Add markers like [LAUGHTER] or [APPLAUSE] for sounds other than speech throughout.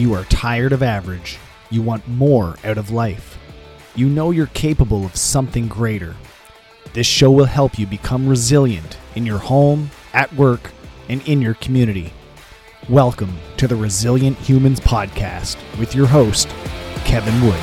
You are tired of average. You want more out of life. You know you're capable of something greater. This show will help you become resilient in your home, at work, and in your community. Welcome to the Resilient Humans Podcast with your host, Kevin Wood.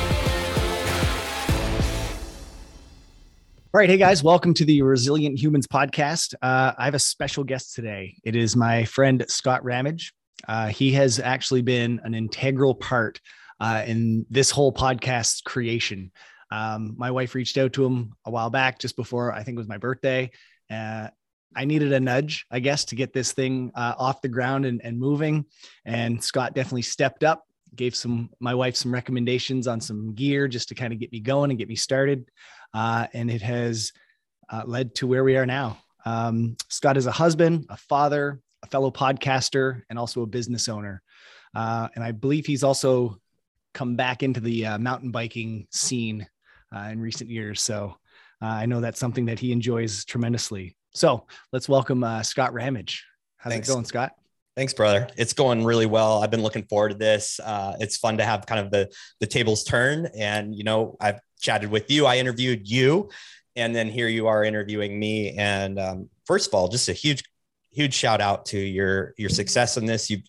All right, hey guys, welcome to the Resilient Humans Podcast. Uh, I have a special guest today. It is my friend Scott Rammage. Uh, he has actually been an integral part uh, in this whole podcast creation. Um, my wife reached out to him a while back, just before I think it was my birthday. Uh, I needed a nudge, I guess, to get this thing uh, off the ground and, and moving. And Scott definitely stepped up, gave some my wife some recommendations on some gear just to kind of get me going and get me started. Uh, and it has uh, led to where we are now. Um, Scott is a husband, a father, a fellow podcaster, and also a business owner. Uh, and I believe he's also come back into the uh, mountain biking scene uh, in recent years. So uh, I know that's something that he enjoys tremendously. So let's welcome uh, Scott Rammage. How's Thanks. it going, Scott? Thanks, brother. It's going really well. I've been looking forward to this. Uh, it's fun to have kind of the the tables turn, and you know, I've chatted with you. I interviewed you, and then here you are interviewing me. And um, first of all, just a huge, huge shout out to your your success in this. You've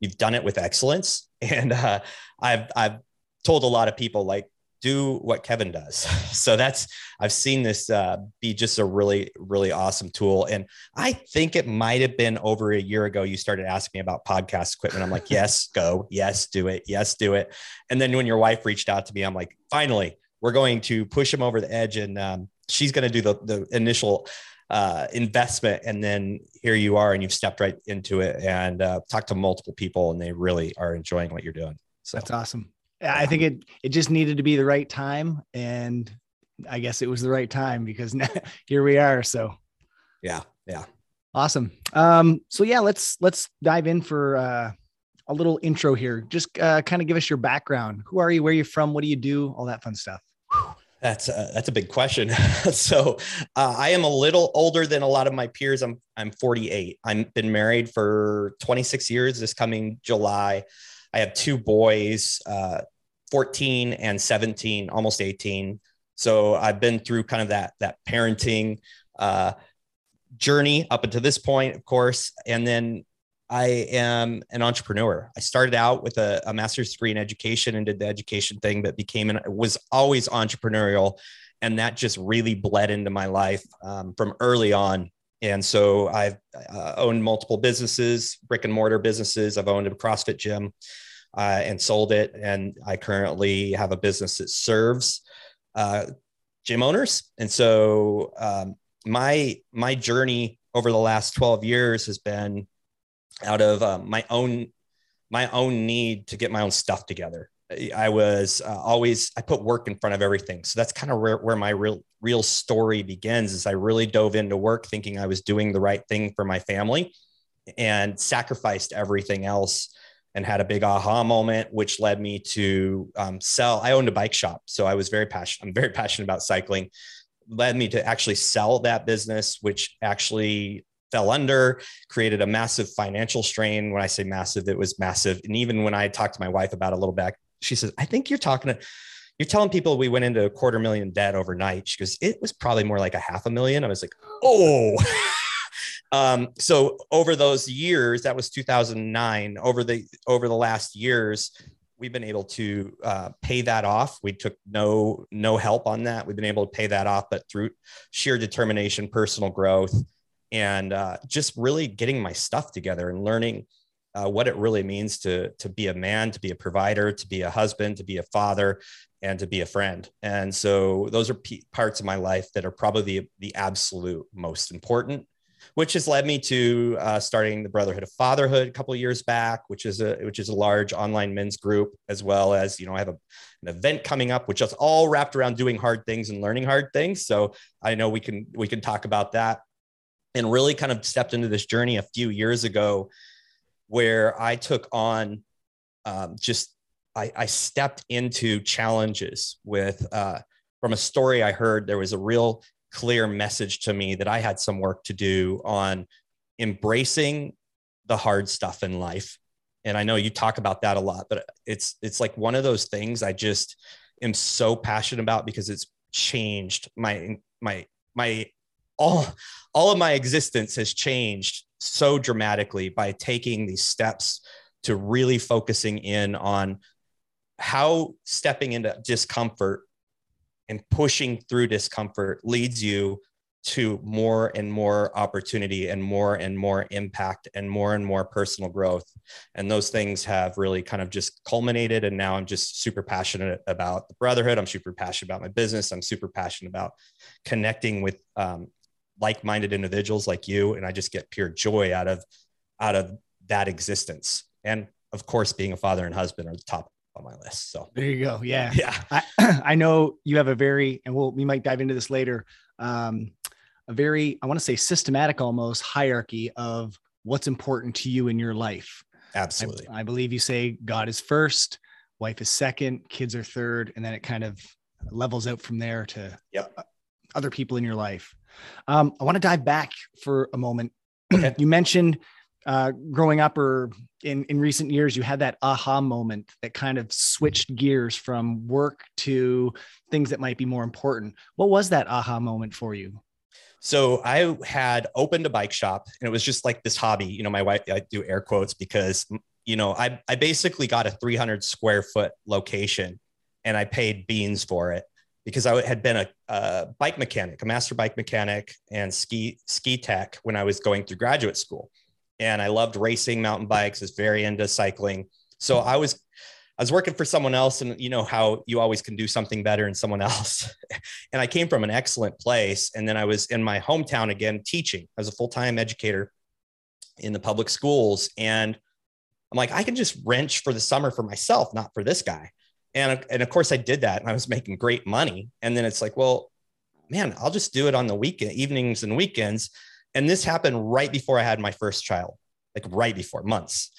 you've done it with excellence, [LAUGHS] and uh, I've I've told a lot of people like do what Kevin does. [LAUGHS] So that's I've seen this uh, be just a really really awesome tool, and I think it might have been over a year ago you started asking me about podcast equipment. I'm like, [LAUGHS] yes, go, yes, do it, yes, do it. And then when your wife reached out to me, I'm like, finally, we're going to push him over the edge, and um, she's going to do the the initial. Uh, investment and then here you are and you've stepped right into it and uh, talked to multiple people and they really are enjoying what you're doing so that's awesome I think it it just needed to be the right time, and I guess it was the right time because [LAUGHS] now, here we are. So, yeah, yeah, awesome. Um, so yeah, let's let's dive in for uh, a little intro here. Just uh, kind of give us your background. Who are you? Where are you from? What do you do? All that fun stuff. That's a, that's a big question. [LAUGHS] so uh, I am a little older than a lot of my peers. I'm I'm 48. I've been married for 26 years. This coming July, I have two boys. Uh, 14 and 17, almost 18. So I've been through kind of that that parenting uh, journey up until this point, of course, and then I am an entrepreneur. I started out with a, a master's degree in education and did the education thing, but became an was always entrepreneurial, and that just really bled into my life um, from early on. And so I've uh, owned multiple businesses, brick and mortar businesses. I've owned a CrossFit gym uh, and sold it. And I currently have a business that serves uh, gym owners. And so um, my my journey over the last 12 years has been out of uh, my own my own need to get my own stuff together. I was uh, always I put work in front of everything. So that's kind of where, where my real real story begins is I really dove into work thinking I was doing the right thing for my family and sacrificed everything else and had a big aha moment, which led me to um, sell. I owned a bike shop, so I was very passionate. I'm very passionate about cycling. Led me to actually sell that business, which actually fell under, created a massive financial strain. When I say massive, it was massive. And even when I talked to my wife about a little back, she says, "I think you're talking to." You're telling people we went into a quarter million debt overnight. She goes, it was probably more like a half a million. I was like, oh, [LAUGHS] Um, so over those years, that was 2009. Over the over the last years, we've been able to uh, pay that off. We took no no help on that. We've been able to pay that off, but through sheer determination, personal growth, and uh, just really getting my stuff together and learning uh, what it really means to to be a man, to be a provider, to be a husband, to be a father, and to be a friend. And so those are p- parts of my life that are probably the, the absolute most important which has led me to uh, starting the Brotherhood of Fatherhood a couple years back, which is a which is a large online men's group, as well as you know I have a, an event coming up, which is all wrapped around doing hard things and learning hard things. So I know we can we can talk about that, and really kind of stepped into this journey a few years ago, where I took on um, just I, I, stepped into challenges with. Uh, from a story I heard, there was a real clear message to me that I had some work to do on embracing the hard stuff in life And I know you talk about that a lot, but it's it's like one of those things I just am so passionate about because it's changed my my my all all of my existence has changed so dramatically by taking these steps to really focusing in on how stepping into discomfort and pushing through discomfort leads you to more and more opportunity and more and more impact and more and more personal growth. And those things have really kind of just culminated. And now I'm just super passionate about the brotherhood. I'm super passionate about my business. I'm super passionate about connecting with um, like-minded individuals like you. And I just get pure joy out of out of that existence. And of course, being a father and husband are the top on my list. So there you go. Yeah. Yeah. [LAUGHS] I, [CLEARS THROAT] I know you have a very, and we'll, we might dive into this later. Um, a very, I want to say systematic almost hierarchy of what's important to you in your life. Absolutely. I, I believe you say God is first, wife is second, kids are third, and then it kind of levels out from there to yep. other people in your life. Um, I want to dive back for a moment. [CLEARS THROAT] Okay. you mentioned uh, growing up or in, in recent years, you had that aha moment that kind of switched gears from work to things that might be more important. What was that aha moment for you? So I had opened a bike shop and it was just like this hobby. You know, my wife, I do air quotes because, you know, I, I basically got a 300 square foot location and I paid beans for it because I had been a, a bike mechanic, a master bike mechanic and ski, ski tech when I was going through graduate school. And I loved racing mountain bikes, was very into cycling. So I was I was working for someone else, and you know how you always can do something better in someone [LAUGHS] else. and I came from an excellent place, and then I was in my hometown again teaching as a full time educator in the public schools, and I'm like, I can just wrench for the summer for myself, not for this guy. And and of course I did that, and I was making great money. And then it's like, well, man, I'll just do it on the weekend, evenings and weekends. And this happened right before I had my first child, like right before months.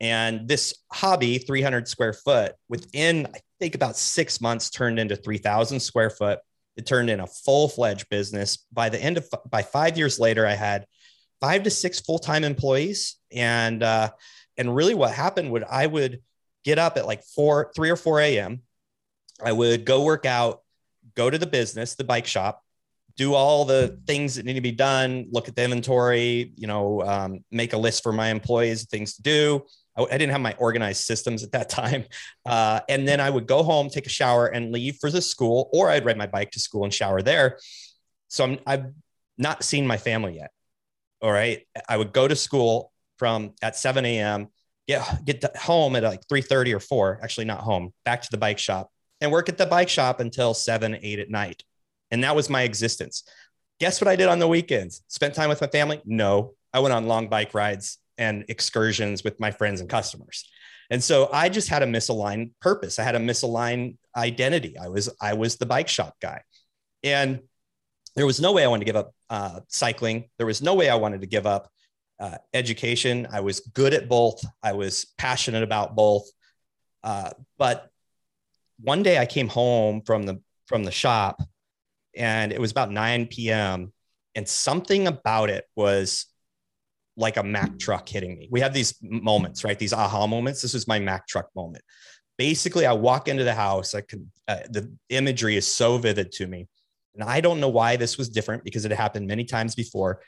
And this hobby, 300 square foot, within I think about six months, turned into 3,000 square foot. It turned in a full fledged business. By the end of by five years later, I had five to six full time employees, and uh, and really what happened would I would get up at like four, three or four a.m. I would go work out, go to the business, the bike shop, do all the things that need to be done, look at the inventory, you know, um, make a list for my employees, things to do, I, didn't have my organized systems at that time. [LAUGHS] Uh, and then I would go home, take a shower, and leave for the school, or I'd ride my bike to school and shower there. So I'm, I've not seen my family yet. All right. I would go to school from at 7 a.m., get, get home at like 3.30 or 4, actually not home, back to the bike shop and work at the bike shop until 7, 8 at night. And that was my existence. Guess what I did on the weekends? Spent time with my family? No. I went on long bike rides and excursions with my friends and customers. And so I just had a misaligned purpose. I had a misaligned identity. I was I was the bike shop guy, and there was no way I wanted to give up uh, cycling. There was no way I wanted to give up uh, education. I was good at both. I was passionate about both. Uh, but one day I came home from the from the shop, and it was about 9 p.m. And something about it was like a Mack truck hitting me. We have these moments, right? These aha moments. This was my Mack truck moment. Basically, I walk into the house. I could, uh, the imagery is so vivid to me. And I don't know why this was different because it happened many times before.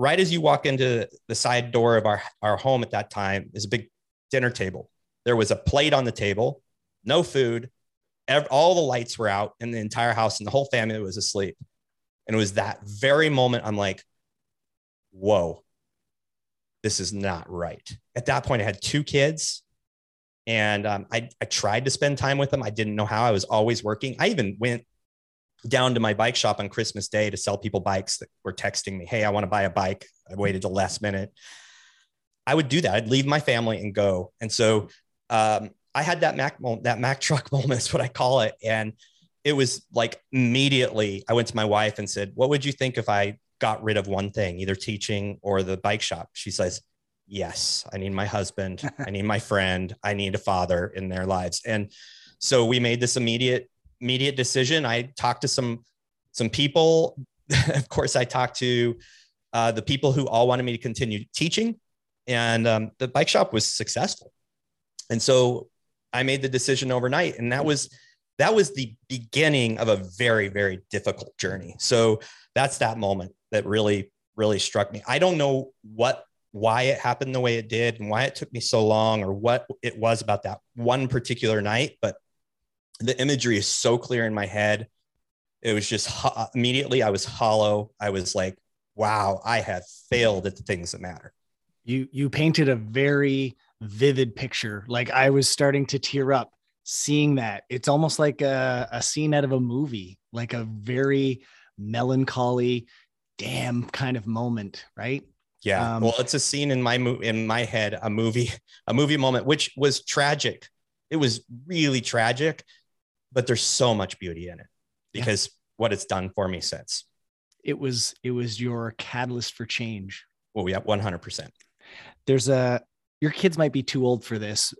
Right as you walk into the side door of our, our home at that time is a big dinner table. There was a plate on the table, no food, all the lights were out in the entire house, and the whole family was asleep. And it was that very moment I'm like, whoa, this is not right. At that point, I had two kids and um, I, I tried to spend time with them. I didn't know how. I was always working. I even went down to my bike shop on Christmas Day to sell people bikes that were texting me, Hey, I want to buy a bike. I waited the last minute. I would do that. I'd leave my family and go. And so um, I had that Mack moment, that Mack truck [LAUGHS] moment is what I call it. And it was like immediately I went to my wife and said, What would you think if I got rid of one thing, either teaching or the bike shop. She says, Yes, I need my husband. [LAUGHS] I need my friend. I need a father in their lives. And so we made this immediate, immediate decision. I talked to some, some people. [LAUGHS] of course, I talked to uh, the people who all wanted me to continue teaching. And um, the bike shop was successful. And so I made the decision overnight. And that was that was the beginning of a very, very difficult journey. So that's that moment that really, really struck me. I don't know what why it happened the way it did and why it took me so long or what it was about that one particular night, but the imagery is so clear in my head. It was just ho- immediately I was hollow. I was like, wow, I have failed at the things that matter. You you painted a very vivid picture. Like I was starting to tear up seeing that. It's almost like a, a scene out of a movie, like a very melancholy, damn kind of moment, right? Yeah. Um, well, it's a scene in my mo- in my head, a movie, [LAUGHS] a movie moment, which was tragic. It was really tragic, but there's so much beauty in it because yeah. what it's done for me since. It was it was your catalyst for change. Well, yeah, 100%. There's a your kids might be too old for this.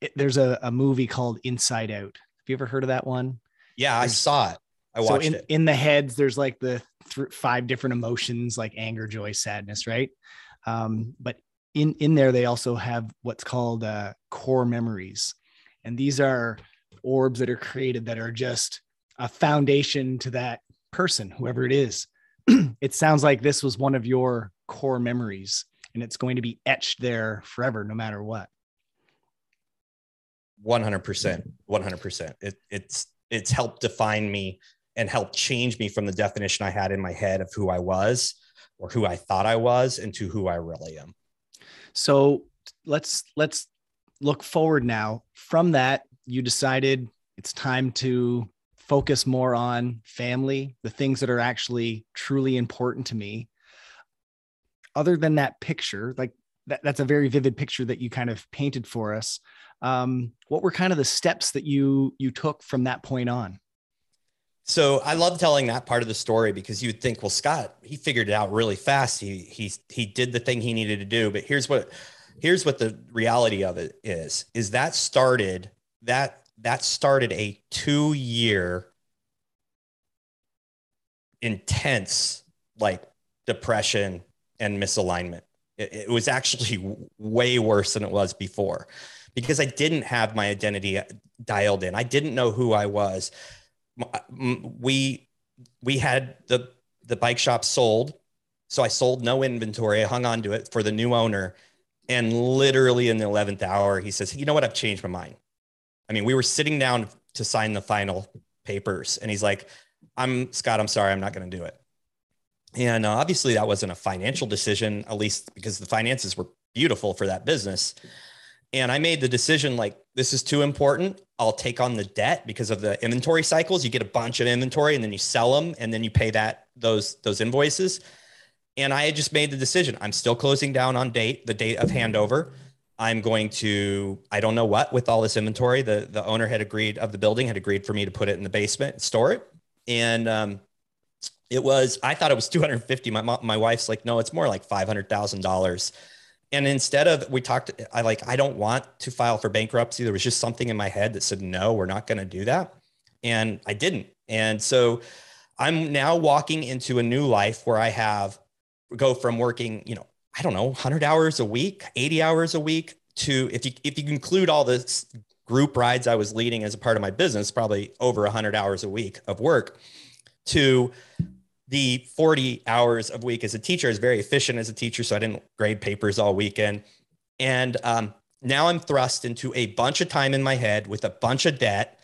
It, there's a, a movie called Inside Out. Have you ever heard of that one? Yeah, I saw it. I watched so in, it. In the heads, there's like the th- five different emotions, like anger, joy, sadness, right? Um, but in in there, they also have what's called uh, core memories, and these are orbs that are created that are just a foundation to that person, whoever it is. [CLEARS THROAT] it sounds like this was one of your core memories, and it's going to be etched there forever, no matter what. 100% 100% it, it's it's helped define me and help change me from the definition I had in my head of who I was or who I thought I was into who I really am. So let's let's look forward now. From that, you decided it's time to focus more on family, the things that are actually truly important to me. Other than that picture, like that, that's a very vivid picture that you kind of painted for us. Um, what were kind of the steps that you you took from that point on? So I love telling that part of the story because you'd think, well, Scott, he figured it out really fast. He he he did the thing he needed to do. But here's what here's what the reality of it is: is that started that that started a two year intense like depression and misalignment. It, it was actually way worse than it was before because I didn't have my identity uh, dialed in. I didn't know who I was. Uh, we we had the the bike shop sold. So i sold no inventory. I hung on to it for the new owner. And literally in the 11th hour he says you know what? I've changed my mind i mean we were sitting down to sign the final papers and he's like i'm scott i'm sorry i'm not going to do it and uh, obviously that wasn't a financial decision at least because the finances were beautiful for that business and I made the decision like, this is too important. I'll take on the debt because of the inventory cycles. You get a bunch of inventory and then you sell them and then you pay that those those invoices. And I had just made the decision. I'm still closing down on date, the date of handover. I'm going to, I don't know what with all this inventory. The the owner had agreed of the building had agreed for me to put it in the basement store it. And um, it was, I thought it was [LAUGHS] 250. My my wife's like, no, it's more like five hundred thousand dollars and instead of we talked i like i don't want to file for bankruptcy there was just something in my head that said no we're not going to do that and i didn't and so i'm now walking into a new life where i have go from working you know i don't know 100 hours a week 80 hours a week to if you if you include all the group rides i was leading as a part of my business probably over 100 hours a week of work to the 40 hours of week as a teacher is very efficient as a teacher. So I didn't grade papers all weekend. And um, now I'm thrust into a bunch of time in my head with a bunch of debt.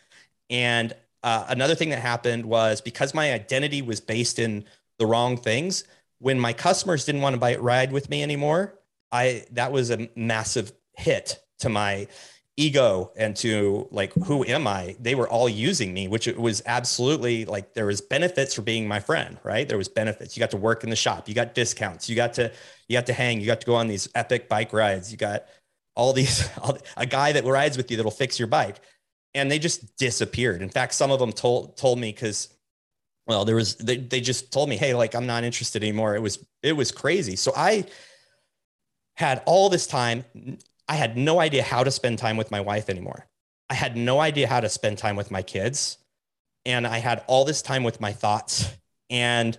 And uh, another thing that happened was because my identity was based in the wrong things, when my customers didn't want to buy ride with me anymore, I that was a massive hit to my ego and to like who am i? They were all using me which it was absolutely like there was benefits for being my friend right? There was benefits. You got to work in the shop. You got discounts. You got to you got to hang. You got to go on these epic bike rides. You got all these [LAUGHS] a guy that rides with you that'll fix your bike. And they just disappeared. In fact some of them told told me because well there was they, they just told me hey like i'm not interested anymore it was it was crazy so i had all this time I had no idea how to spend time with my wife anymore. I had no idea how to spend time with my kids. And I had all this time with my thoughts. And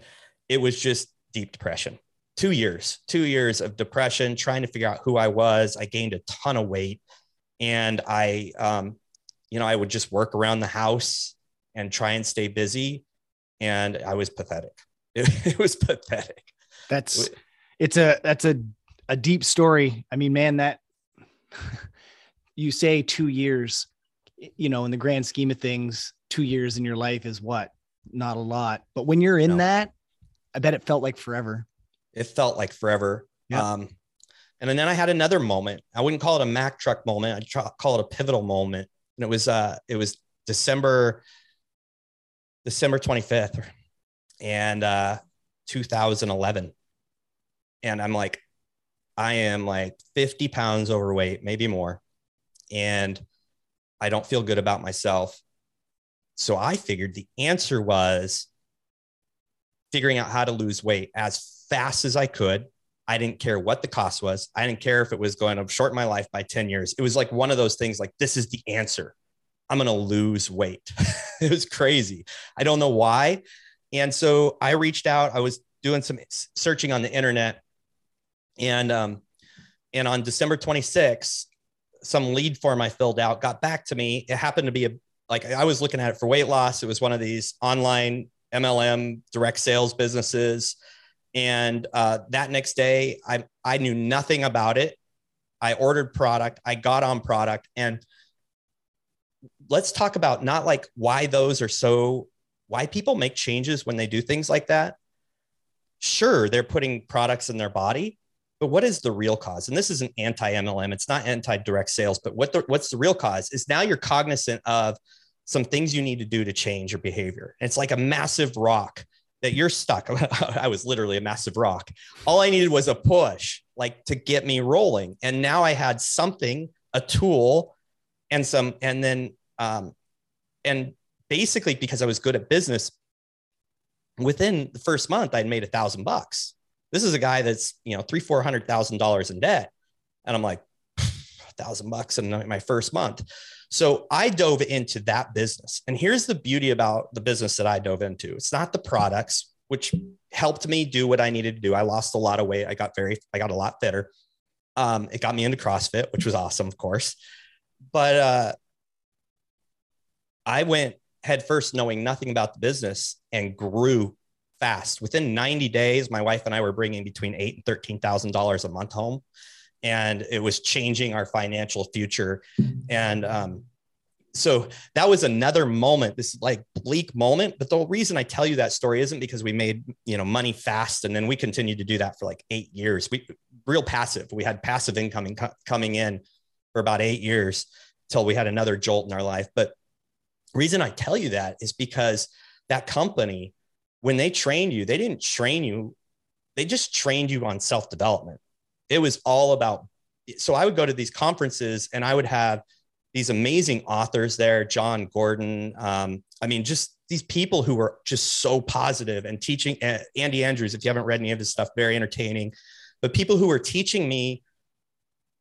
it was just deep depression. Two years, two years of depression, trying to figure out who I was. I gained a ton of weight. and I, um, you know, I would just work around the house and try and stay busy, and I was pathetic. [LAUGHS] It, it was pathetic. That's it's a that's a a deep story. I mean, man, that [LAUGHS] you say two years, you know, in the grand scheme of things, two years in your life is what? Not a lot. But when you're in no. that, I bet it felt like forever. It felt like forever. Yeah. Um, and then I had another moment. I wouldn't call it a Mack truck moment. I'd call it a pivotal moment. And it was uh it was December December 25th and uh 2011. And I'm like, I am like 50 pounds overweight, maybe more. And I don't feel good about myself. So I figured the answer was figuring out how to lose weight as fast as I could I didn't care what the cost was. I didn't care if it was going to shorten my life by 10 years. It was like one of those things like, this is the answer. I'm going to lose weight. [LAUGHS] it was crazy. I don't know why. And so I reached out. I was doing some searching on the internet. And, um, and on December 26th, some lead form I filled out got back to me. It happened to be a, like I was looking at it for weight loss. It was one of these online MLM direct sales businesses and uh, that next day, I, I knew nothing about it. I ordered product, I got on product. And let's talk about not like why those are so, why people make changes when they do things like that. Sure, they're putting products in their body, but what is the real cause? And this is an anti MLM, it's not anti direct sales, but what the, what's the real cause is now you're cognizant of some things you need to do to change your behavior. And it's like a massive rock that you're stuck. [LAUGHS] I was literally a massive rock. All I needed was a push, like to get me rolling. And now I had something, a tool, and some, and then, um, and basically because I was good at business, within the first month, I'd made a thousand bucks. This is a guy that's, you know, three, four hundred thousand dollars in debt. And I'm like, a thousand bucks in my first month. So I dove into that business. And here's the beauty about the business that I dove into it's not the products, which helped me do what I needed to do. I lost a lot of weight. I got very, I got a lot fitter. Um, it got me into CrossFit, which was awesome, of course. But uh, I went headfirst knowing nothing about the business and grew fast. Within 90 days, my wife and I were bringing between eight and thirteen thousand dollars a month home and it was changing our financial future. And um, so that was another moment, this like bleak moment. But the reason I tell you that story isn't because we made you know money fast, and then we continued to do that for like eight years. We real passive. We had passive income coming in for about eight years until we had another jolt in our life. But reason I tell you that is because that company, when they trained you, they didn't train you. They just trained you on self development it was all about so i would go to these conferences and i would have these amazing authors there jon gordon um, i mean just these people who were just so positive and teaching uh, andy andrews if you haven't read any of his stuff very entertaining but people who were teaching me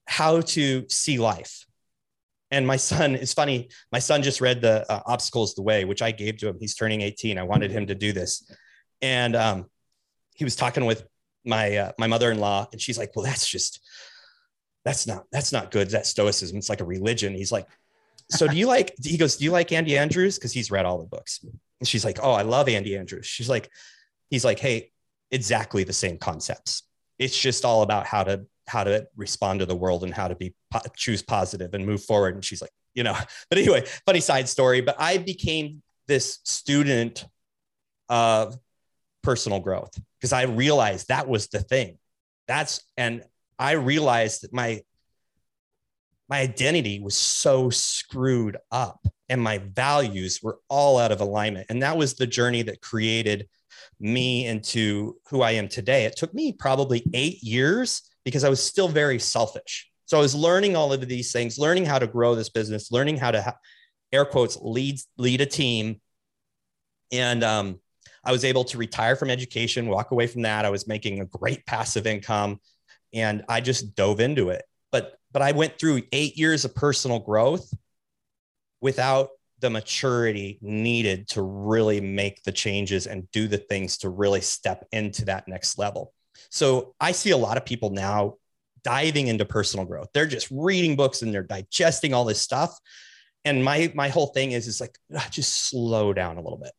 how to see life and my son is funny my son just read the uh, obstacles the way which i gave to him. He's turning 18 i wanted him to do this. And um, he was talking with my uh, my mother-in-law and she's like well that's just that's not that's not good. That stoicism. It's like a religion. He's like so do you like he goes do you like andy andrews? Because he's read all the books. And she's like oh i love andy andrews. She's like he's like hey exactly the same concepts. It's just all about how to how to respond to the world and how to be choose positive and move forward and she's like you know [LAUGHS] but anyway funny side story but i became this student of personal growth because I realized that was the thing. That's and I realized that my my identity was so screwed up and my values were all out of alignment. And that was the journey that created me into who I am today. It took me probably eight years because I was still very selfish. So I was learning all of these things, learning how to grow this business, learning how to ha- air quotes lead lead a team, and um, I was able to retire from education, walk away from that. I was making a great passive income and I just dove into it. But but I went through 8 years of personal growth without the maturity needed to really make the changes and do the things to really step into that next level. So I see a lot of people now diving into personal growth. They're just reading books and they're digesting all this stuff. And my my whole thing is is like ah, just slow down a little bit.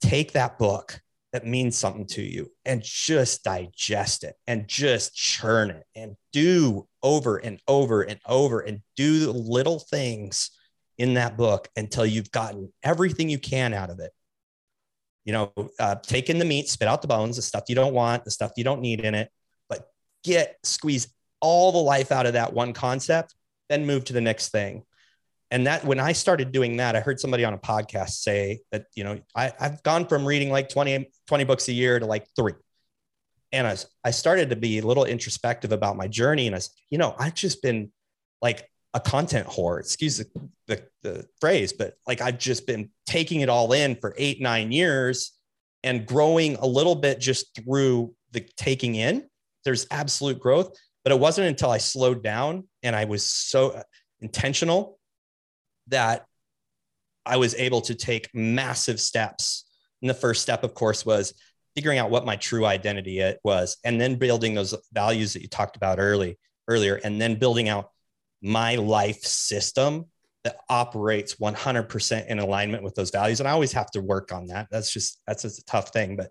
Take that book that means something to you and just digest it and just churn it and do over and over and over and do the little things in that book until you've gotten everything you can out of it. You know, uh, take in the meat, spit out the bones, the stuff you don't want, the stuff you don't need in it, but get squeeze all the life out of that one concept, then move to the next thing and that when I started doing that, I heard somebody on a podcast say that, you know, I, have gone from reading like 20, 20 books a year to like three. And I, I started to be a little introspective about my journey. And I said, you know, I've just been like a content whore, excuse the, the, the phrase, but like I've just been taking it all in for eight, nine years and growing a little bit just through the taking in. There's absolute growth. But it wasn't until I slowed down and I was so intentional that I was able to take massive steps. And the first step, of course, was figuring out what my true identity was, and then building those values that you talked about early earlier, and then building out my life system that operates 100% in alignment with those values. And I always have to work on that. That's just that's a tough thing, but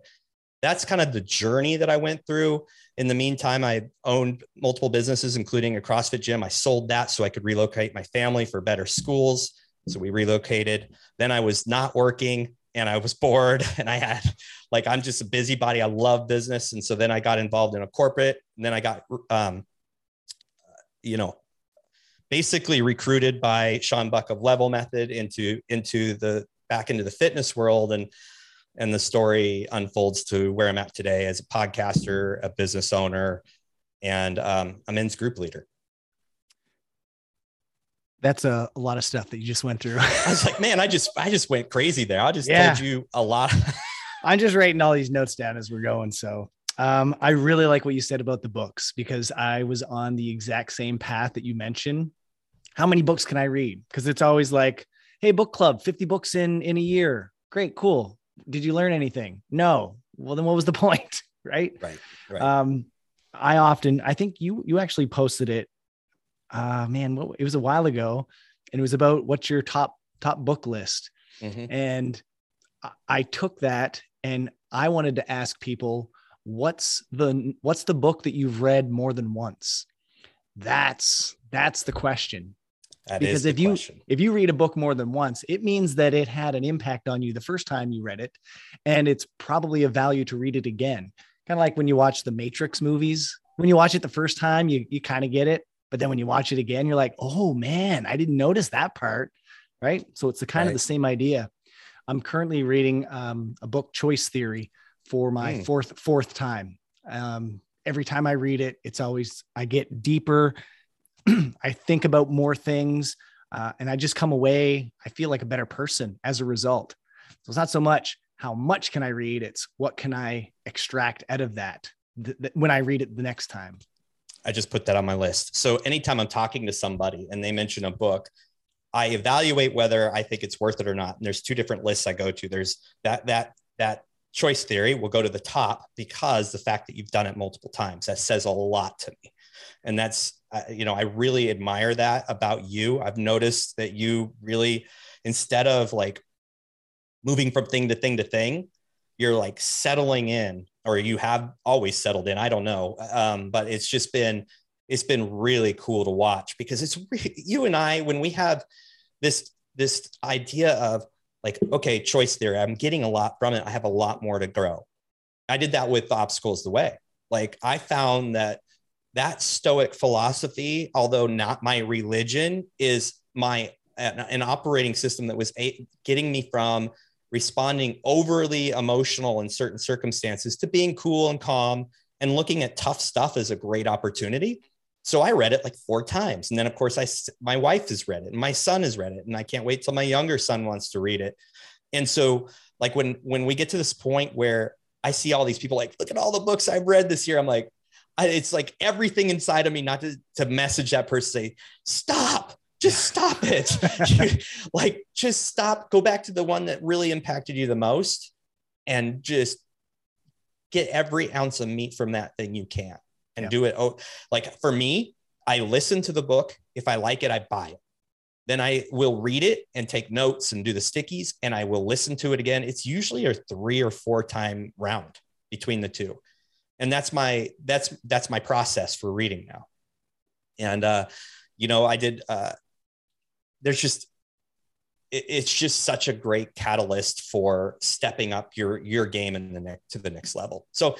that's kind of the journey that I went through. In the meantime, I owned multiple businesses, including a CrossFit gym. I sold that so I could relocate my family for better schools. So we relocated. Then I was not working and I was [LAUGHS] bored and I had like, I'm just a busybody. I love business. And so then I got involved in a corporate and then I got, um, you know, basically recruited by Sean Buck of Level Method into, into the back into the fitness world. And and the story unfolds to where I'm at today as a podcaster, a business owner, and um, a men's group leader. That's a, a, lot of stuff that you just went through. [LAUGHS] I was like, man, I just I just went crazy there. I just yeah. told you a lot. [LAUGHS] I'm just writing all these notes down as we're going. So um, I really like what you said about the books because I was on the exact same path that you mentioned. How many books can I read? Because it's always like, hey, book club, 50 books in in a year. Great, cool did you learn anything? No. Well, then what was the [LAUGHS] point? right. Right. Right. Um, I often, I think you, you actually posted it. Uh, man, what, it was a while ago and it was about what's your top, top book list. Mm-hmm. And I, I took that and I wanted to ask people, what's the, what's the book that you've read more than once? That's, that's the question. That because if you question. if you read a book more than once, it means that it had an impact on you the first time you read it, and it's probably a value to read it again. Kind of like when you watch the Matrix movies. When you watch it the first time, you you kind of get it, but then when you watch it again, you're like, oh man, I didn't notice that part, right? So it's the kind right. of the same idea. I'm currently reading um, a book, Choice Theory, for my mm. fourth fourth time. Um, every time I read it, it's always I get deeper [CLEARS THROAT] I think about more things, uh, and I just come away. I feel like a better person as a result. So it's not so much how much can I read; it's what can I extract out of that th- th- when I read it the next time. I just put that on my list. So anytime I'm talking to somebody and they mention a book, I evaluate whether I think it's worth it or not. And there's two different lists I go to. There's that that that choice theory will go to the top because the fact that you've done it multiple times that says a lot to me and that's uh, you know i really admire that about you. I've noticed that you really instead of like moving from thing to thing to thing you're like settling in or you have always settled in i don't know. Um, but it's just been it's been really cool to watch because it's re- you and i when we have this this idea of like okay choice theory i'm getting a lot from it. I have a lot more to grow. I did that with obstacles the way. Like i found that that stoic philosophy although not my religion is my an operating system that was a, getting me from responding overly emotional in certain circumstances to being cool and calm and looking at tough stuff as a great opportunity. So i read it like four times. And then of course i my wife has read it and my son has read it and i can't wait till my younger son wants to read it. And so like when when we get to this point where i see all these people like look at all the books i've read this year i'm like it's like everything inside of me not to, to message that person say stop just stop it [LAUGHS] [LAUGHS] like just stop go back to the one that really impacted you the most and just get every ounce of meat from that thing you can and Yeah. do it. Oh, like for me, I listen to the book. If I like it, I buy it. Then I will read it and take notes and do the stickies, and I will listen to it again. It's usually a three or four time round between the two, and that's my that's that's my process for reading now. And uh, you know, I did. Uh, there's just it, it's just such a great catalyst for stepping up your your game in the next to the next level. So,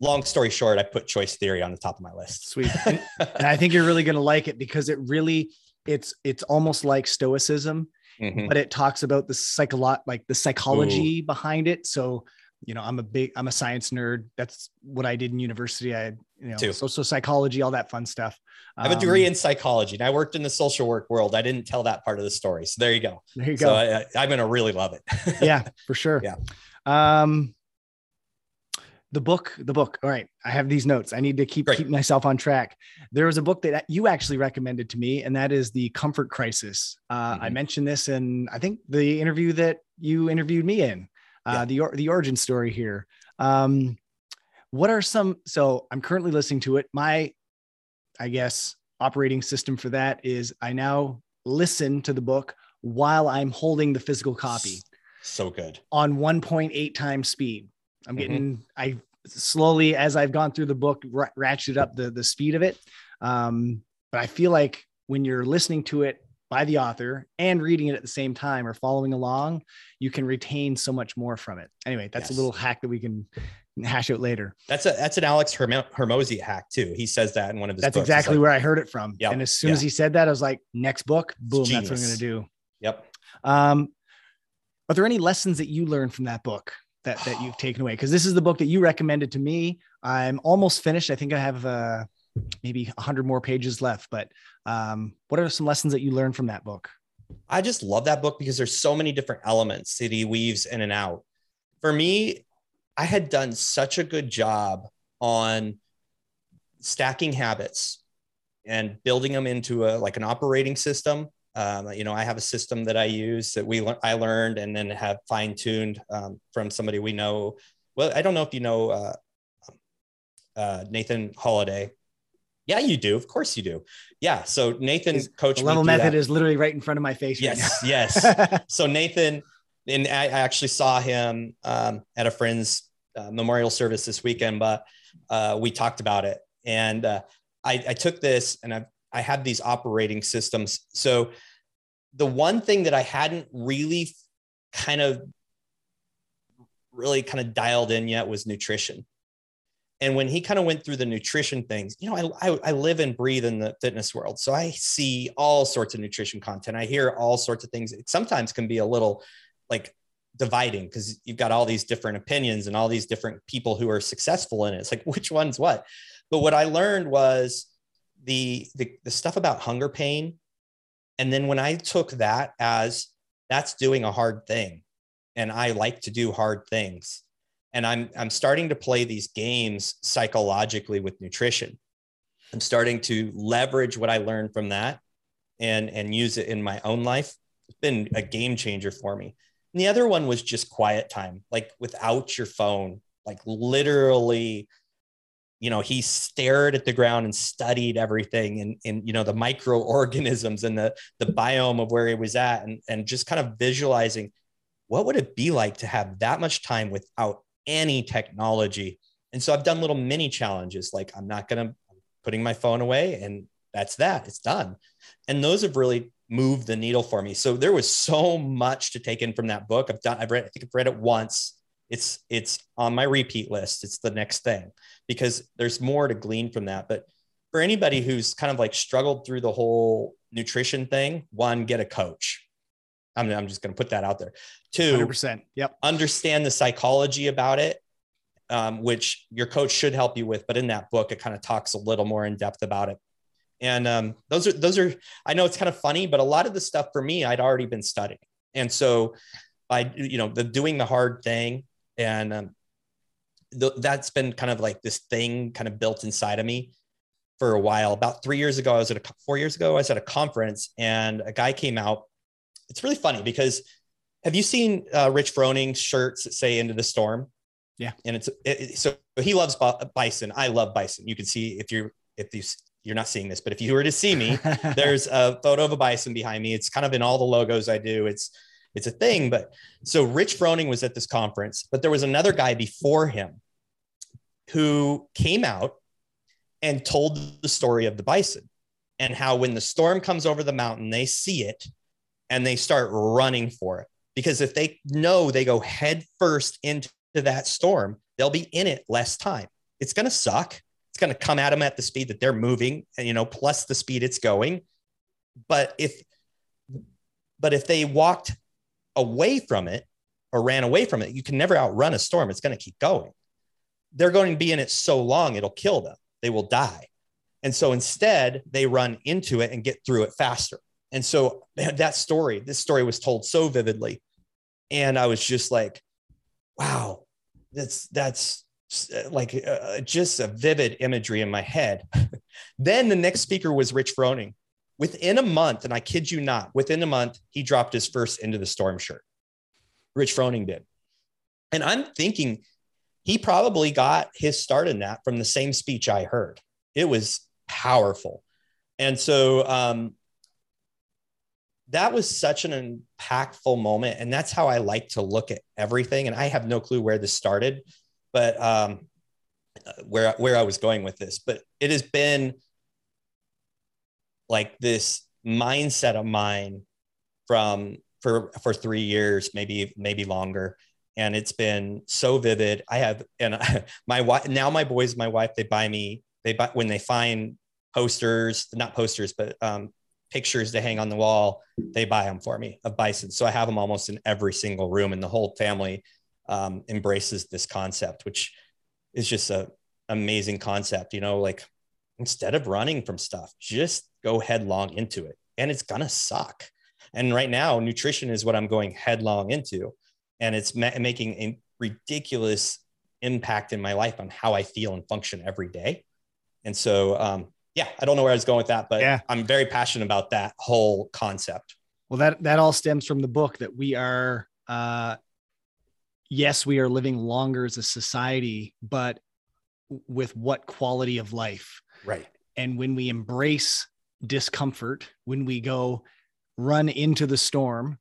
long story short, I put choice theory on the top of my list. Sweet. [LAUGHS] And, and I think you're really going to like it because it really it's it's almost like stoicism Mhm. but it talks about the psycholo- like the psychology behind it so you know i'm a big i'm a science nerd that's what i did in university i had you know Too. social psychology all that fun stuff I have a degree Um, in psychology, and I worked in the social work world. I didn't tell that part of the story, so there you go. there you So go I, I'm gonna really love it. [LAUGHS] yeah for sure Yeah. um the book the book all right i have these notes i need to keep Great. keep myself on track there was a book that you actually recommended to me and that is the comfort crisis uh, i Mhm. mentioned this in i think the interview that you interviewed me in uh, Yeah. the the origin story here um what are some so i'm currently listening to it my i guess operating system for that is i now listen to the book while i'm holding the physical copy So good. on 1.8 times speed. I'm Mhm. getting, I slowly, as I've gone through the book, ra- ratcheted up the, the speed of it. Um, but I feel like when you're listening to it by the author and reading it at the same time or following along, you can retain so much more from it. Anyway, that's a little hack that we can hash out later. That's a that's an Alex Hermo- Hormozi hack too. He says that in one of his. That's books. Exactly like, where I heard it from. Yep, And as soon as he said that, I was like, next book, boom, that's what I'm going to do. Yep. Um, are there any lessons that you learned from that book that that you've taken away? Because this is the book that you recommended to me. I'm almost finished. I think I have uh, maybe hundred more pages left. But um, what are some lessons that you learned from that book? I just love that book because there's so many different elements that he weaves in and out. For me, I had done such a good job on stacking habits and building them into a like an operating system. Um, you know, I have a system that I use that we lear- I learned and then have fine tuned um, from somebody we know. Well, I don't know if you know uh, uh, Nathan Holiday. Yeah, you do. Of course you do. Yeah. So Nathan Is- coached The me level method that. is literally right in front of my face. Yes, Right yes. [LAUGHS] So Nathan, and I I actually saw him um, at a friend's uh, memorial service this weekend, but uh, we talked about it, and uh, I, I took this and I I had these operating systems. So the one thing that I hadn't really kind of really kind of dialed in yet was nutrition. And when he kind of went through the nutrition things, you know, I, I, I live and breathe in the fitness world. So I see all sorts of nutrition content. I hear all sorts of things. It sometimes can be a little like dividing because you've got all these different opinions and all these different people who are successful in it. It's like, [LAUGHS] which one's what? But what I learned was the, the, the stuff about hunger pain. And then when I took that as that's doing a hard thing, and I like to do hard things and I'm I'm starting to play these games psychologically with nutrition. I'm starting to leverage what I learned from that and and use it in my own life. It's been a game changer for me. And the other one was just quiet time, like without your phone, like literally you know he stared at the ground and studied everything and, and you know the microorganisms and the the biome of where he was at and, and just kind of visualizing what would it be like to have that much time without any technology? And so I've done little mini challenges like I'm not going to putting my phone away and that's that. It's done. And those have really moved the needle for me. So there was so much to take in from that book. I've done I've read I think I've read it once. It's it's on my repeat list. It's the next thing because there's more to glean from that. But for anybody who's kind of like struggled through the whole nutrition thing, one, get a coach. I'm, I'm just going to put that out there. Two, 100%. Yep. understand the psychology about it, um, which your coach should help you with. But in that book, it kind of talks a little more in depth about it. And um, those are those are. I know it's kind of funny, but a lot of the stuff for me, I'd already been studying, and so by you know the doing the hard thing, and um, th- that's been kind of like this thing kind of built inside of me for a while. About three years ago, I was at a four years ago, I was at a conference, and a guy came out. It's really funny because have you seen uh, Rich Froning's shirts that say "Into the Storm"? Yeah. And it's it, so he loves bison. I love bison. You can see if you're if you you're not seeing this, but if you were to see me, [LAUGHS] there's a photo of a bison behind me. It's kind of in all the logos I do. It's it's a thing. But so Rich Froning was at this conference, but there was another guy before him who came out and told the story of the bison and how when the storm comes over the mountain, they see it and they start running for it. Because if they know they go head first into that storm, they'll be in it less time. It's going to suck. It's going to come at them at the speed that they're moving, and you know, plus the speed it's going. But if but if they walked away from it or ran away from it, you can never outrun a storm. It's going to keep going. They're going to be in it so long, it'll kill them. They will die. And so instead, they run into it and get through it faster. And so [LAUGHS] that story, this story was told so vividly. And I was just like, wow, that's, that's like uh, just a vivid imagery in my head. [LAUGHS] then the next speaker was Rich Froning. Within a month, and I kid you not, within a month, he dropped his first Into the Storm shirt. Rich Froning did. And I'm thinking he probably got his start in that from the same speech I heard. It was powerful. And so um, that was such an impactful moment. And that's how I like to look at everything. And I have no clue where this started, but um, where, where I was going with this. But it has been like this mindset of mine from for for three years, maybe maybe longer, and it's been so vivid. I have and I, [LAUGHS] my wife now my boys, my wife, they buy me they buy when they find posters, not posters, but um, pictures to hang on the wall. They buy them for me of bison, so I have them almost in every single room, and the whole family um, embraces this concept, which is just a amazing concept. You know, like instead of running from stuff, just go headlong into it. And it's to suck. And right now, nutrition is what I'm going headlong into. And it's ma- making a ridiculous impact in my life on how I feel and function every day. And so, um, yeah, I don't know where I was going with that, but yeah. I'm very passionate about that whole concept. Well, that that all stems from the book that we are. Uh, yes, we are living longer as a society, but with what quality of life? Right. And when we embrace discomfort, when we go run into the storm,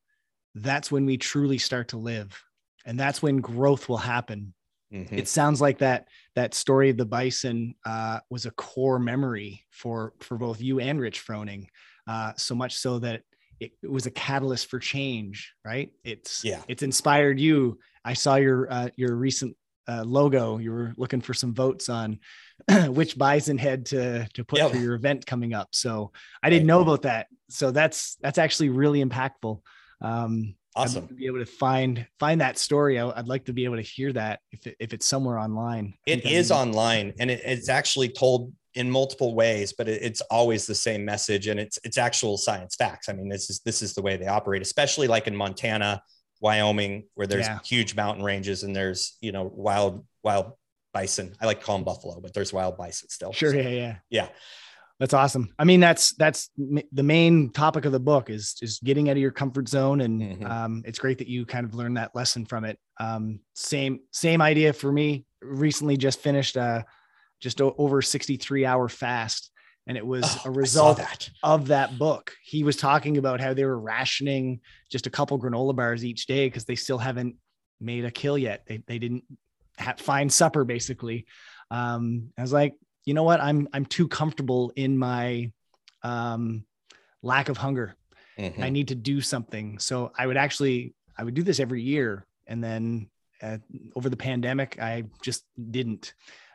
that's when we truly start to live. And that's when growth will happen. Mm-hmm. It sounds like that that story of the bison uh, was a core memory for for both you and Rich Froning, uh, so much so that it, it, was a catalyst for change. Right? It's yeah. It's inspired you. I saw your uh, your recent uh, logo. You were looking for some votes on [CLEARS THROAT] which bison head to to put yep. for your event coming up. So I didn't know about that. So that's that's actually really impactful. Um, awesome to be able to find find that story. I, would like to be able to hear that if it, if it's somewhere online. It is online, and it, it's actually told in multiple ways, but it, it's always the same message, and it's it's actual science facts. I mean, this is this is the way they operate, especially like in Montana. Wyoming, where there's yeah. huge mountain ranges and there's you know wild wild bison. I like to call them buffalo, but there's wild bison still. Sure. So, yeah. Yeah. Yeah. That's awesome. I mean, that's that's the main topic of the book is is getting out of your comfort zone, and mm-hmm. um, it's great that you kind of learned that lesson from it. Um, same same idea for me. Recently, just finished a just over sixty three hour fast, and it was oh, a result that. of that book. He was talking about how they were rationing just a couple granola bars each day because they still haven't made a kill yet. They they didn't have, find supper basically. Um, I was like, you know what? I'm I'm too comfortable in my um, lack of hunger. Mm-hmm. I need to do something. So I would actually I would do this every year, and then uh, over the pandemic, I just didn't.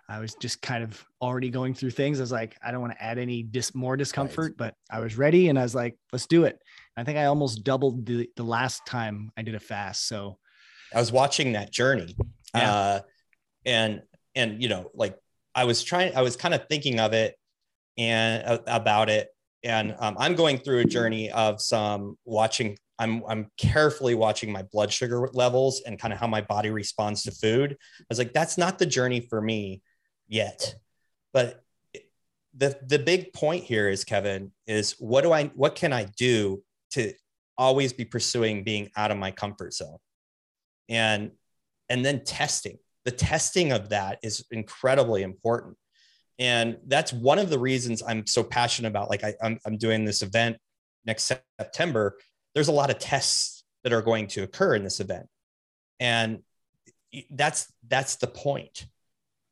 I was just kind of already going through things. I was like, I don't want to add any dis- more discomfort, right. but I was ready, and I was like, let's do it. I think I almost doubled the the last time I did a fast. So I was watching that journey, yeah. uh, and and you know, like I was trying, I was kind of thinking of it and uh, about it. And um, I'm going through a journey of some watching. I'm I'm carefully watching my blood sugar levels and kind of how my body responds to food. I was like, that's not the journey for me yet. But the the big point here is Kevin is what do I what can I do to always be pursuing being out of my comfort zone and and then testing the testing of that is incredibly important. And that's one of the reasons I'm so passionate about. Like I, I'm, I'm doing this event next September. There's a lot of tests that are going to occur in this event, and that's that's the point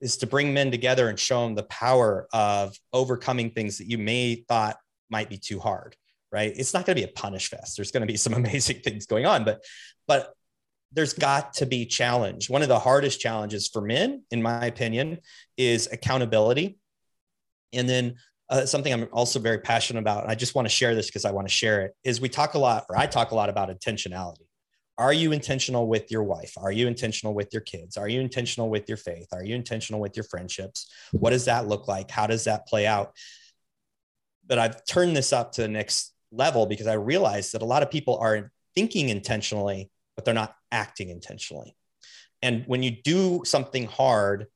is to bring men together and show them the power of overcoming things that you may thought might be too hard right it's not going to be a punish fest there's going to be some [LAUGHS] amazing things going on but but there's got to be challenge. One of the hardest challenges for men in my opinion is accountability. And then uh, something i'm also very passionate about And i just want to share this because i want to share it is we talk a lot or i talk a lot about intentionality. Are you intentional with your wife? Are you intentional with your kids? Are you intentional with your faith? Are you intentional with your friendships? What does that look like? How does that play out? But i've turned this up to the next level because i realized that a lot of people are thinking intentionally but they're not acting intentionally and when you do something hard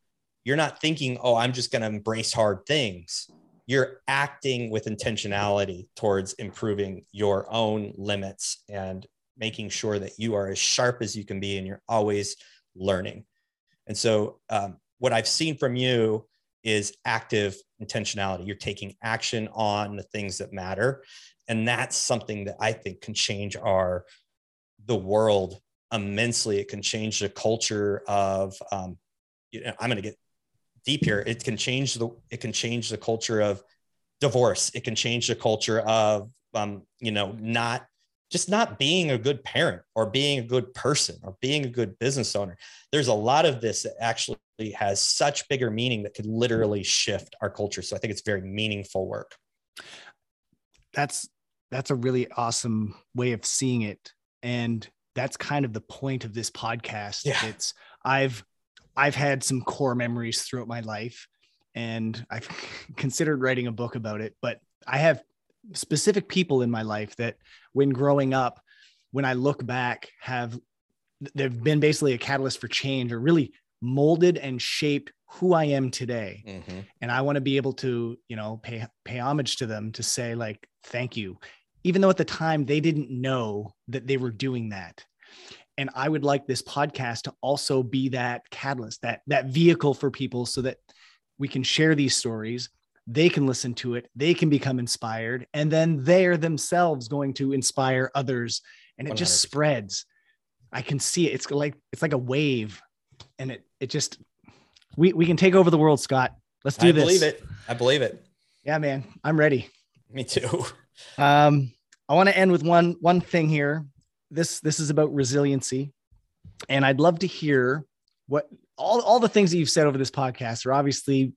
you're not thinking oh i'm just going to embrace hard things you're acting with intentionality towards improving your own limits and making sure that you are as sharp as you can be and you're always learning. And so, um, what I've seen from you is active intentionality. You're taking action on the things that matter. And that's something that I think can change our the world immensely. It can change the culture of um, you know, I'm going to get deep here. It can change the it can change the culture of divorce. It can change the culture of um, you know not just not being a good parent or being a good person or being a good business owner. There's a lot of this that actually has such bigger meaning that could literally shift our culture. So I think it's very meaningful work. That's that's a really awesome way of seeing it. And that's kind of the point of this podcast. Yeah. It's I've I've had some core memories throughout my life and I've [LAUGHS] considered writing a book about it, but I have specific people in my life that when growing up when i look back have they've been basically a catalyst for change or really molded and shaped who i am today mm-hmm. and i want to be able to you know pay pay homage to them to say like thank you even though at the time they didn't know that they were doing that and i would like this podcast to also be that catalyst that that vehicle for people so that we can share these stories they can listen to it they can become inspired and then they're themselves going to inspire others and it 100%. just spreads. I can see it. It's like it's like a wave and it it just we we can take over the world scott. Let's do I this. i believe it. I believe it. Yeah man. I'm ready. [LAUGHS] Me too. Um i want to end with one one thing here this this is about resiliency and i'd love to hear what all, all the things that you've said over this podcast are obviously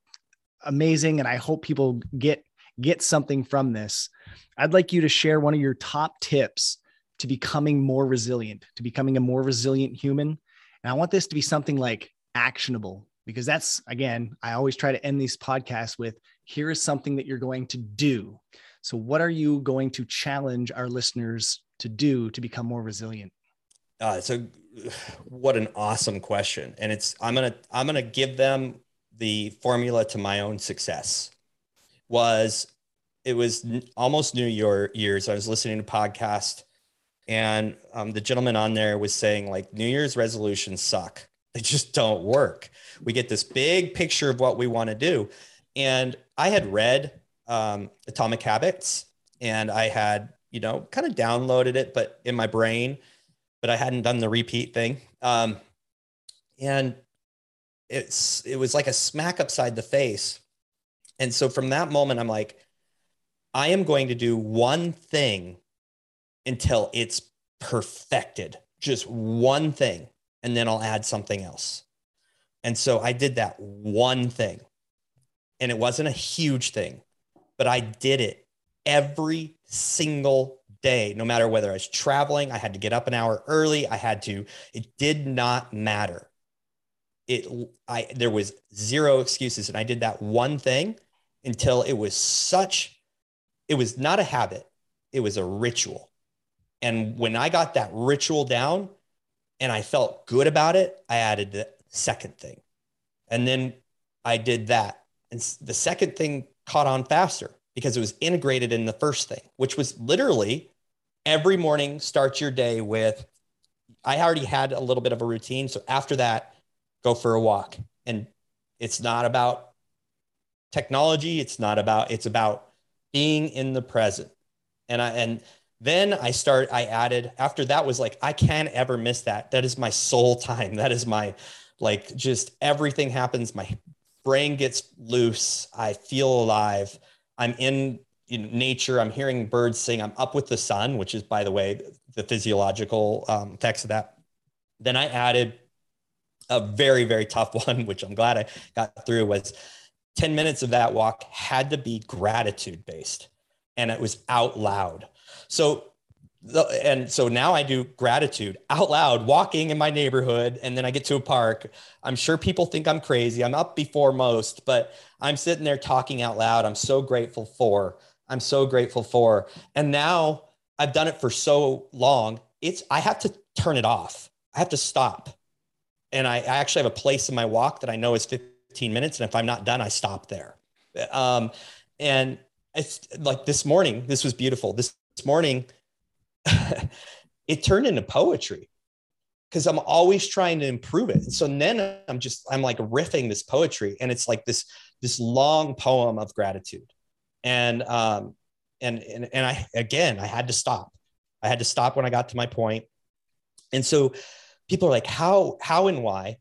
amazing and I hope people get get something from this. I'd like you to share one of your top tips to becoming more resilient, to becoming a more resilient human. And I want this to be something like actionable because that's again, I always try to end these podcasts with here is something that you're going to do. So what are you going to challenge our listeners to do to become more resilient? Uh, so what an awesome question. And it's I'm gonna I'm gonna give them the formula to my own success was it was almost New Year years. I was listening to podcast, and um, the gentleman on there was saying like New Year's resolutions suck. [LAUGHS] They just don't work. We get this big picture of what we want to do, and I had read um, Atomic Habits, and I had you know kind of downloaded it, but in my brain, but I hadn't done the repeat thing. Um, and it's it was like a smack upside the face. And so from that moment, I'm like, I am going to do one thing until it's perfected, just one thing, and then I'll add something else. And so I did that one thing. And it wasn't a huge thing, but I did it every single day, no matter whether I was traveling, I had to get up an hour early, I had to, it did not matter. It i there was zero excuses and i did that one thing until it was such it was not a habit it was a ritual. And when i got that ritual down and i felt good about it i added the second thing. And then i did that. And the second thing caught on faster because it was integrated in the first thing which was literally every morning start your day with i already had a little bit of a routine so after that go for a walk. And it's not about technology. It's not about, it's about being in the present. And I, and then I start, I added after that was like, I can't ever miss that. That is my soul time. [LAUGHS] That is my, like, just everything happens. My brain gets loose. I feel alive. I'm in nature. I'm hearing birds sing. I'm up with the sun, which is, by the way, the physiological um, effects of that. Then I added a very, very tough [LAUGHS] one, which I'm glad I got through, was 10 minutes of that walk had to be gratitude based and it was out loud. So, and so now I do gratitude out loud, walking in my neighborhood, and then I get to a park. I'm sure people think I'm crazy. I'm up before most, but I'm sitting there talking out loud. I'm so grateful for. I'm so grateful for. And now I've done it for so long. It's I have to turn it off. I have to stop. And I, I actually have a place in my walk that I know is 15 minutes. And if I'm not done, I stop there. Um, and it's like this morning, this was beautiful. This, this morning, [LAUGHS] it turned into poetry because I'm always trying to improve it. And so then I'm just, I'm like riffing this poetry and it's like this, this long poem of gratitude. And, um, and, and, and I, again, I had to stop. I had to stop when I got to my point. And so people are like, how, how and why?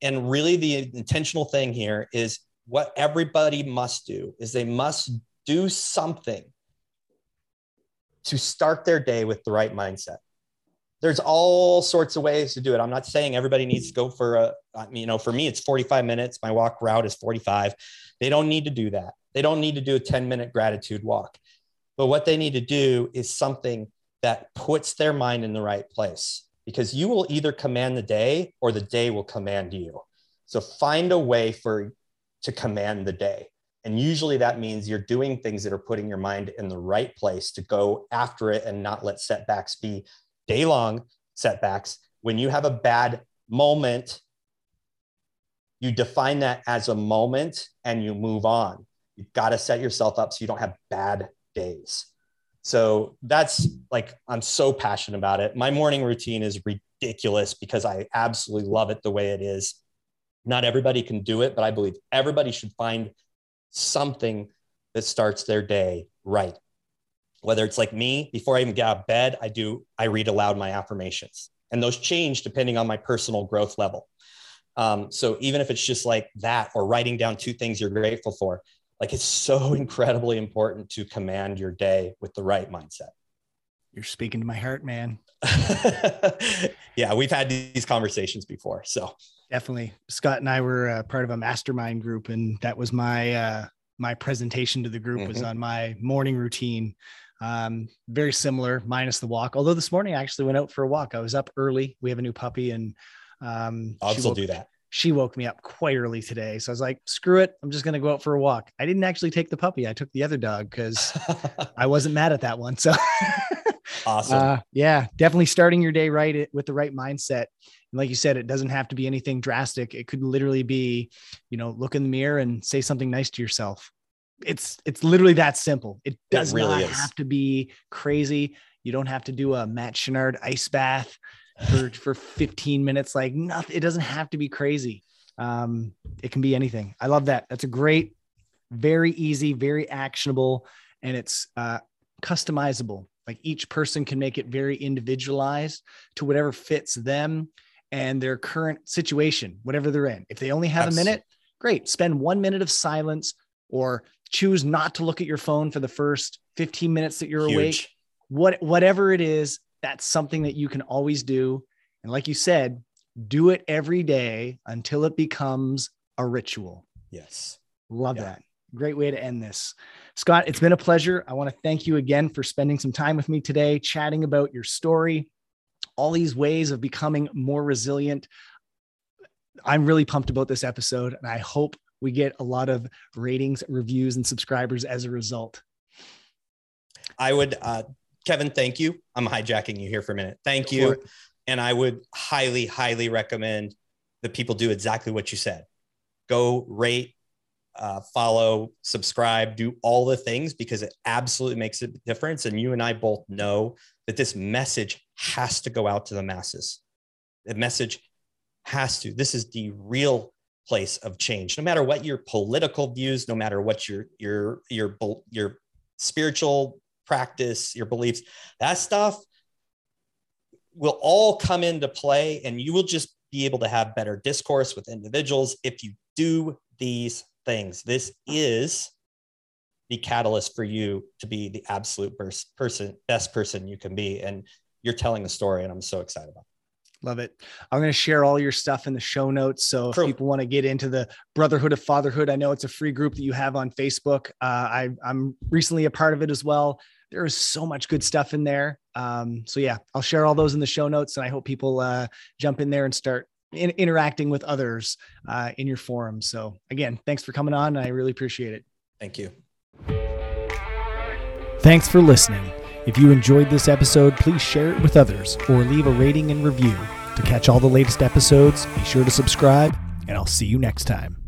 And really the intentional thing here is what everybody must do is they must do something to start their day with the right mindset. There's all sorts of ways to do it. I'm not saying everybody needs to go for a, you know, for me, it's 45 minutes. My walk route is 45. They don't need to do that. They don't need to do a 10 minute gratitude walk. But what they need to do is something that puts their mind in the right place because you will either command the day or the day will command you. So find a way for to command the day. And usually that means you're doing things that are putting your mind in the right place to go after it and not let setbacks be day long setbacks. When you have a bad moment, you define that as a moment and you move on. You've got to set yourself up so you don't have bad days. So that's like, I'm so passionate about it. My morning routine is ridiculous because I absolutely love it the way it is. Not everybody can do it, but I believe everybody should find something that starts their day right. Whether it's like me, before I even get out of bed, I do, I read aloud my affirmations. And those change depending on my personal growth level. Um, so even if it's just like that or writing down two things you're grateful for, like it's so [LAUGHS] incredibly important to command your day with the right mindset. You're speaking to my heart, man. [LAUGHS] yeah, we've had these conversations before. So definitely, Scott and I were uh, part of a mastermind group, and that was my uh, my presentation to the group mm-hmm. was on my morning routine. Um, very similar, minus the walk. Although this morning I actually went out for a walk. I was up early. We have a new puppy, and um, I'll do that. She woke me up quite early today, so I was like, "Screw it! I'm just going to go out for a walk." I didn't actually take the puppy. I took the other dog because [LAUGHS] I wasn't mad at that one. So [LAUGHS] Awesome. Uh, yeah, definitely starting your day right with the right mindset. And like you said, it doesn't have to be anything drastic. It could literally be, you know, look in the mirror and say something nice to yourself. It's it's literally that simple. It does it really not is. have to be crazy. You don't have to do a Matt Chenard ice bath for for 15 minutes. Like nothing. It doesn't have to be crazy. Um, it can be anything. I love that. That's a great, very easy, very actionable, and it's uh, customizable. Like each person can make it very individualized to whatever fits them and their current situation, whatever they're in. If they only have Absolutely. a minute, great. Spend one minute of silence or choose not to look at your phone for the first 15 minutes that you're Huge. awake. What, whatever it is, that's something that you can always do. And like you said, do it every day until it becomes a ritual. Yes. Love yeah. that. Great way to end this. Scott, it's been a pleasure. I want to thank you again for spending some time with me today, chatting about your story, all these ways of becoming more resilient. I'm really pumped about this episode, and I hope we get a lot of ratings, reviews, and subscribers as a result. I would, uh, Kevin, thank you. I'm hijacking you here for a minute. Thank you. And I would highly, highly recommend that people do exactly what you said. Go rate, uh, follow, subscribe, do all the things because it absolutely makes a difference. And you and I both know that this message has to go out to the masses. The message has to. This is the real place of change. No matter what your political views, no matter what your your your your spiritual practice, your beliefs, that stuff will all come into play and you will just be able to have better discourse with individuals if you do these things. This is the catalyst for you to be the absolute best person, best person you can be. And you're telling the story, and I'm so excited about. It. Love it. I'm going to share all your stuff in the show notes. So if people want to get into the Brotherhood of Fatherhood, I know it's a free group that you have on Facebook. Uh, I, I'm recently a part of it as well. There is so much good stuff in there. Um, so yeah, I'll share all those in the show notes, and I hope people uh, jump in there and start in, interacting with others uh, in your forum. So again, thanks for coming on. I really appreciate it. Thank you. Thanks for listening. If you enjoyed this episode, please share it with others or leave a rating and review. To catch all the latest episodes, be sure to subscribe, and I'll see you next time.